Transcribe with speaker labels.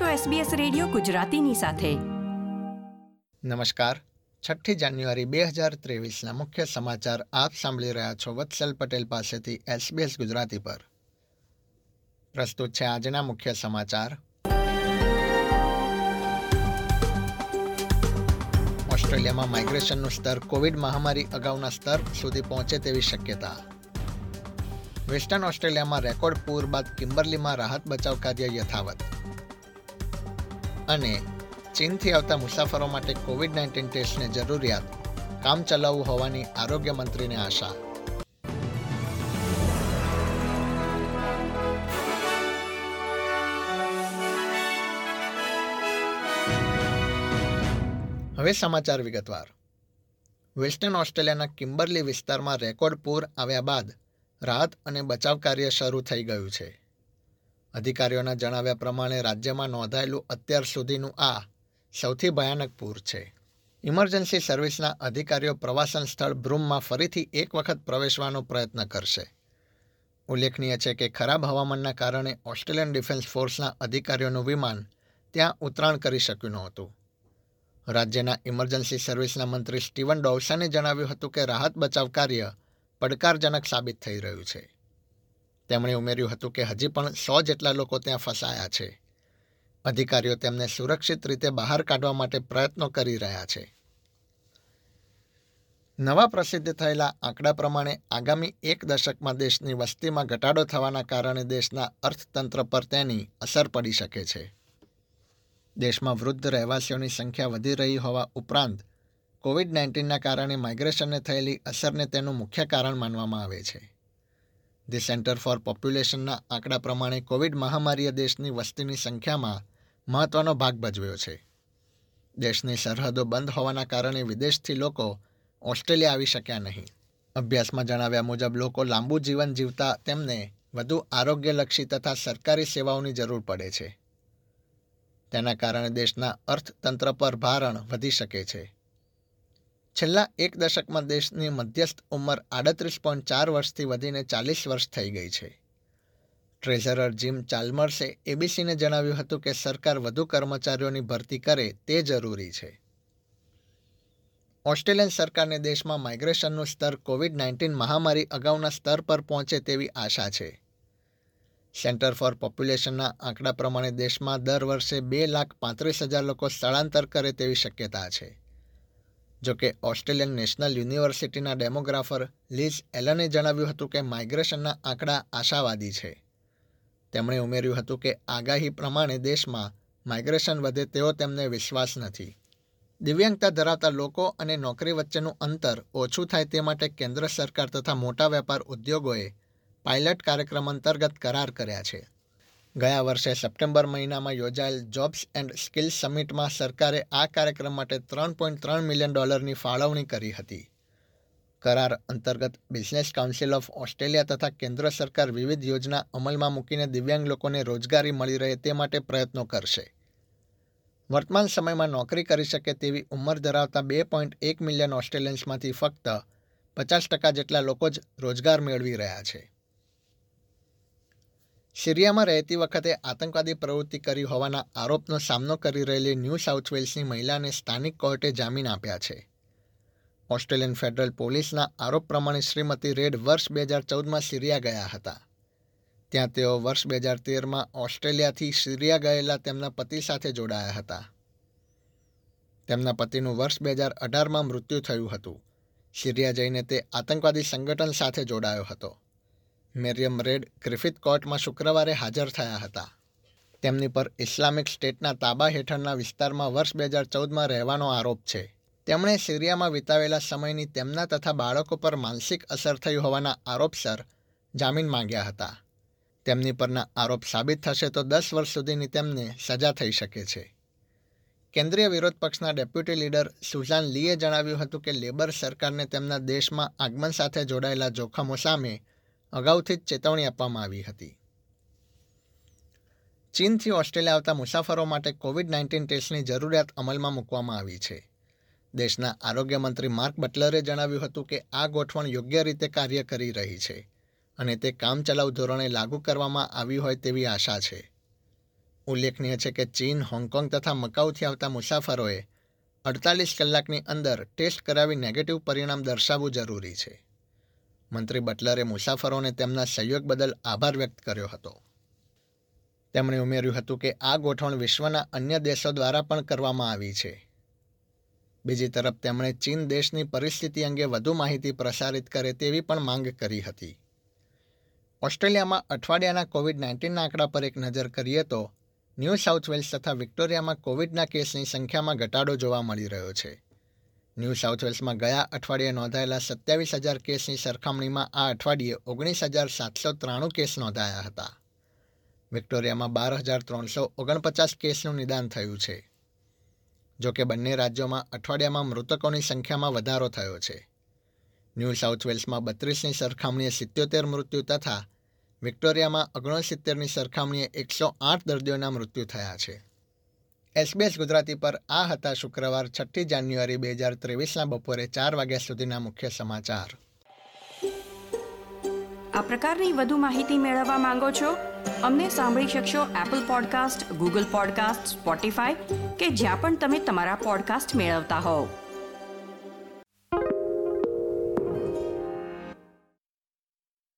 Speaker 1: છો SBS radio ગુજરાતીની સાથે.
Speaker 2: નમસ્કાર. છઠ્ઠી જાન્યુઆરી બે હજાર મુખ્ય સમાચાર આપ સાંભળી રહ્યા છો વત્સલ પટેલ પાસેથી એસબીએસ ગુજરાતી પર. પ્રસ્તુત છે આજના મુખ્ય સમાચાર. ઓસ્ટ્રેલિયામાં માઇગ્રેશનનું સ્તર કોવિડ મહામારી અગાઉના સ્તર સુધી પહોંચે તેવી શક્યતા. વેસ્ટર્ન ઓસ્ટ્રેલિયામાં રેકોર્ડ પૂર બાદ કિમ્બરલીમાં રાહત બચાવ કાર્ય યથાવત. અને ચીનથી આવતા મુસાફરો માટે કોવિડ નાઇન્ટીન ટેસ્ટની જરૂરિયાત, કામ ચલાવવું હોવાની આરોગ્ય મંત્રીને આશા. હવે સમાચાર વિગતવાર. વેસ્ટર્ન ઓસ્ટ્રેલિયાના કિમ્બરલી વિસ્તારમાં રેકોર્ડ પૂર આવ્યા બાદ રાહત અને બચાવ કાર્ય શરૂ થઈ ગયું છે. અધિકારીઓના જણાવ્યા પ્રમાણે રાજ્યમાં નોંધાયેલું અત્યાર સુધીનું આ સૌથી ભયાનક પૂર છે. ઇમરજન્સી સર્વિસના અધિકારીઓ પ્રવાસન સ્થળ બ્રૂમમાં ફરીથી એક વખત પ્રવેશવાનો પ્રયત્ન કરશે. ઉલ્લેખનીય છે કે ખરાબ હવામાનના કારણે ઓસ્ટ્રેલિયન ડિફેન્સ ફોર્સના અધિકારીઓનું વિમાન ત્યાં ઉતરાણ કરી શક્યું નહોતું. રાજ્યના ઇમરજન્સી સર્વિસના મંત્રી સ્ટીવન ડોવસને જણાવ્યું હતું કે રાહત બચાવ કાર્ય પડકારજનક સાબિત થઈ રહ્યું છે. તેમણે ઉમેર્યું હતું કે હજી પણ સો જેટલા લોકો ત્યાં ફસાયા છે. અધિકારીઓ તેમને સુરક્ષિત રીતે બહાર કાઢવા માટે પ્રયત્નો કરી રહ્યા છે. નવા પ્રસિદ્ધ થયેલા આંકડા પ્રમાણે આગામી એક દશકમાં દેશની વસ્તીમાં ઘટાડો થવાના કારણે દેશના અર્થતંત્ર પર તેની અસર પડી શકે છે. દેશમાં વૃદ્ધ રહેવાસીઓની સંખ્યા વધી રહી હોવા ઉપરાંત કોવિડ નાઇન્ટીનના કારણે માઇગ્રેશનને થયેલી અસરને તેનું મુખ્ય કારણ માનવામાં આવે છે. ધી સેન્ટર ફોર પોપ્યુલેશનના આંકડા પ્રમાણે કોવિડ મહામારીએ દેશની વસ્તીની સંખ્યામાં મહત્વનો ભાગ ભજવ્યો છે. દેશની સરહદો બંધ હોવાના કારણે વિદેશથી લોકો ઓસ્ટ્રેલિયા આવી શક્યા નહીં. અભ્યાસમાં જણાવ્યા મુજબ, લોકો લાંબુ જીવન જીવતા તેમને વધુ આરોગ્યલક્ષી તથા સરકારી સેવાઓની જરૂર પડે છે. તેના કારણે દેશના અર્થતંત્ર પર ભારણ વધી શકે છે. છેલ્લા એક દશકમાં દેશની મધ્યસ્થ ઉંમર આડત્રીસ પોઈન્ટ ચાર વર્ષથી વધીને ચાલીસ વર્ષ થઈ ગઈ છે. ટ્રેઝરર જીમ ચાલ્મર્સે એબીસીને જણાવ્યું હતું કે સરકાર વધુ કર્મચારીઓની ભરતી કરે તે જરૂરી છે. ઓસ્ટ્રેલિયન સરકારને દેશમાં માઇગ્રેશનનું સ્તર કોવિડ નાઇન્ટીન મહામારી અગાઉના સ્તર પર પહોંચે તેવી આશા છે. સેન્ટર ફોર પોપ્યુલેશનના આંકડા પ્રમાણે દેશમાં દર વર્ષે બે લાખ પાંત્રીસ હજાર લોકો સ્થળાંતર કરે તેવી શક્યતા છે. જોકે ઓસ્ટ્રેલિયન નેશનલ યુનિવર્સિટીના ડેમોગ્રાફર લીઝ એલને જણાવ્યું હતું કે માઇગ્રેશનના આંકડા આશાવાદી છે. તેમણે ઉમેર્યું હતું કે આગાહી પ્રમાણે દેશમાં માઇગ્રેશન વધે તેવો તેમને વિશ્વાસ નથી. દિવ્યાંગતા ધરાવતા લોકો અને નોકરી વચ્ચેનું અંતર ઓછું થાય તે માટે કેન્દ્ર સરકાર તથા મોટા વેપાર ઉદ્યોગોએ પાયલટ કાર્યક્રમ અંતર્ગત કરાર કર્યા છે. ગયા વર્ષે સપ્ટેમ્બર મહિનામાં યોજાયેલ જોબ્સ એન્ડ સ્કિલ્સ સમિટમાં સરકારે આ કાર્યક્રમ માટે ત્રણ પોઈન્ટ ત્રણ મિલિયન ડોલરની ફાળવણી કરી હતી. કરાર અંતર્ગત બિઝનેસ કાઉન્સિલ ઓફ ઓસ્ટ્રેલિયા તથા કેન્દ્ર સરકાર વિવિધ યોજના અમલમાં મૂકીને દિવ્યાંગ લોકોને રોજગારી મળી રહે તે માટે પ્રયત્નો કરશે. વર્તમાન સમયમાં નોકરી કરી શકે તેવી ઉંમર ધરાવતા બે પોઈન્ટ એક મિલિયન ઓસ્ટ્રેલિયન્સમાંથી ફક્ત પચાસ ટકા જેટલા લોકો જ રોજગાર મેળવી રહ્યા છે. સિરિયામાં રહેતી વખતે આતંકવાદી પ્રવૃત્તિ કરી હોવાના આરોપનો સામનો કરી રહેલી ન્યૂ સાઉથ વેલ્સની મહિલાને સ્થાનિક કોર્ટે જામીન આપ્યા છે. ઓસ્ટ્રેલિયન ફેડરલ પોલીસના આરોપ પ્રમાણે શ્રીમતી રેડ વર્ષ બે હજાર ચૌદમાં સિરિયા ગયા હતા. ત્યાં તેઓ વર્ષ બે હજાર તેરમાં ઓસ્ટ્રેલિયાથી સિરિયા ગયેલા તેમના પતિ સાથે જોડાયા હતા. તેમના પતિનું વર્ષ બે હજાર અઢારમાં મૃત્યુ થયું હતું. સિરિયા જઈને તે આતંકવાદી સંગઠન સાથે જોડાયો હતો. મેરિયમ રેડ ગ્રિફિથ કોર્ટમાં શુક્રવારે હાજર થયા હતા. તેમની પર ઇસ્લામિક સ્ટેટના તાબા હેઠળના વિસ્તારમાં વર્ષ બે હજાર ચૌદમાં રહેવાનો આરોપ છે. તેમણે સિરિયામાં વિતાવેલા સમયની તેમના તથા બાળકો પર માનસિક અસર થઈ હોવાના આરોપસર જામીન માંગ્યા હતા. તેમની પરના આરોપ સાબિત થશે તો દસ વર્ષ સુધીની તેમને સજા થઈ શકે છે. કેન્દ્રીય વિરોધ પક્ષના ડેપ્યુટી લીડર સુઝાન લીએ જણાવ્યું હતું કે લેબર સરકારને તેમના દેશમાં આગમન સાથે જોડાયેલા જોખમો સામે અગાઉથી જ ચેતવણી આપવામાં આવી હતી. ચીનથી ઓસ્ટ્રેલિયા આવતા મુસાફરો માટે કોવિડ નાઇન્ટીન ટેસ્ટની જરૂરિયાત અમલમાં મૂકવામાં આવી છે. દેશના આરોગ્ય મંત્રી માર્ક બટલરે જણાવ્યું હતું કે આ ગોઠવણ યોગ્ય રીતે કાર્ય કરી રહી છે અને તે કામચલાઉ ધોરણે લાગુ કરવામાં આવી હોય તેવી આશા છે. ઉલ્લેખનીય છે કે ચીન, હોંગકોંગ તથા મકાઉથી આવતા મુસાફરોએ અડતાલીસ કલાકની અંદર ટેસ્ટ કરાવી નેગેટિવ પરિણામ દર્શાવવું જરૂરી છે. મંત્રી બટલરે મુસાફરોને તેમના સહયોગ બદલ આભાર વ્યક્ત કર્યો હતો. તેમણે ઉમેર્યું હતું કે આ ગોઠવણ વિશ્વના અન્ય દેશો દ્વારા પણ કરવામાં આવી છે. બીજી તરફ તેમણે ચીન દેશની પરિસ્થિતિ અંગે વધુ માહિતી પ્રસારિત કરે તેવી પણ માંગ કરી હતી. ઓસ્ટ્રેલિયામાં અઠવાડિયાના કોવિડ નાઇન્ટીનના આંકડા પર એક નજર કરીએ તો ન્યૂ સાઉથ વેલ્સ તથા વિક્ટોરિયામાં કોવિડના કેસની સંખ્યામાં ઘટાડો જોવા મળી રહ્યો છે. ન્યૂ સાઉથ વેલ્સમાં ગયા અઠવાડિયે નોંધાયેલા સત્યાવીસ હજાર કેસની સરખામણીમાં આ અઠવાડિયે ઓગણીસ હજાર સાતસો ત્રાણું કેસ નોંધાયા હતા. વિક્ટોરિયામાં બાર હજાર ત્રણસો ઓગણપચાસ કેસનું નિદાન થયું છે. જો કે બંને રાજ્યોમાં અઠવાડિયામાં મૃતકોની સંખ્યામાં વધારો થયો છે. ન્યૂ સાઉથ વેલ્સમાં બત્રીસની સરખામણીએ સિત્યોતેર મૃત્યુ તથા વિક્ટોરિયામાં ઓગણસિત્તેરની સરખામણીએ એકસો આઠ દર્દીઓના મૃત્યુ થયા છે. એસબીએસ ગુજરાતી પર આ હતા શુક્રવાર છઠ્ઠી જાન્યુઆરી બે હજાર ત્રેવીસના બપોરે ચાર વાગ્યા સુધીના મુખ્ય સમાચાર.
Speaker 1: આ પ્રકારની વધુ માહિતી મેળવવા માંગો છો? અમને સાંભળી શકશો Apple podcast Google podcast Spotify કે જ્યાં પણ તમે તમારા પોડકાસ્ટ મેળવતા હોવ.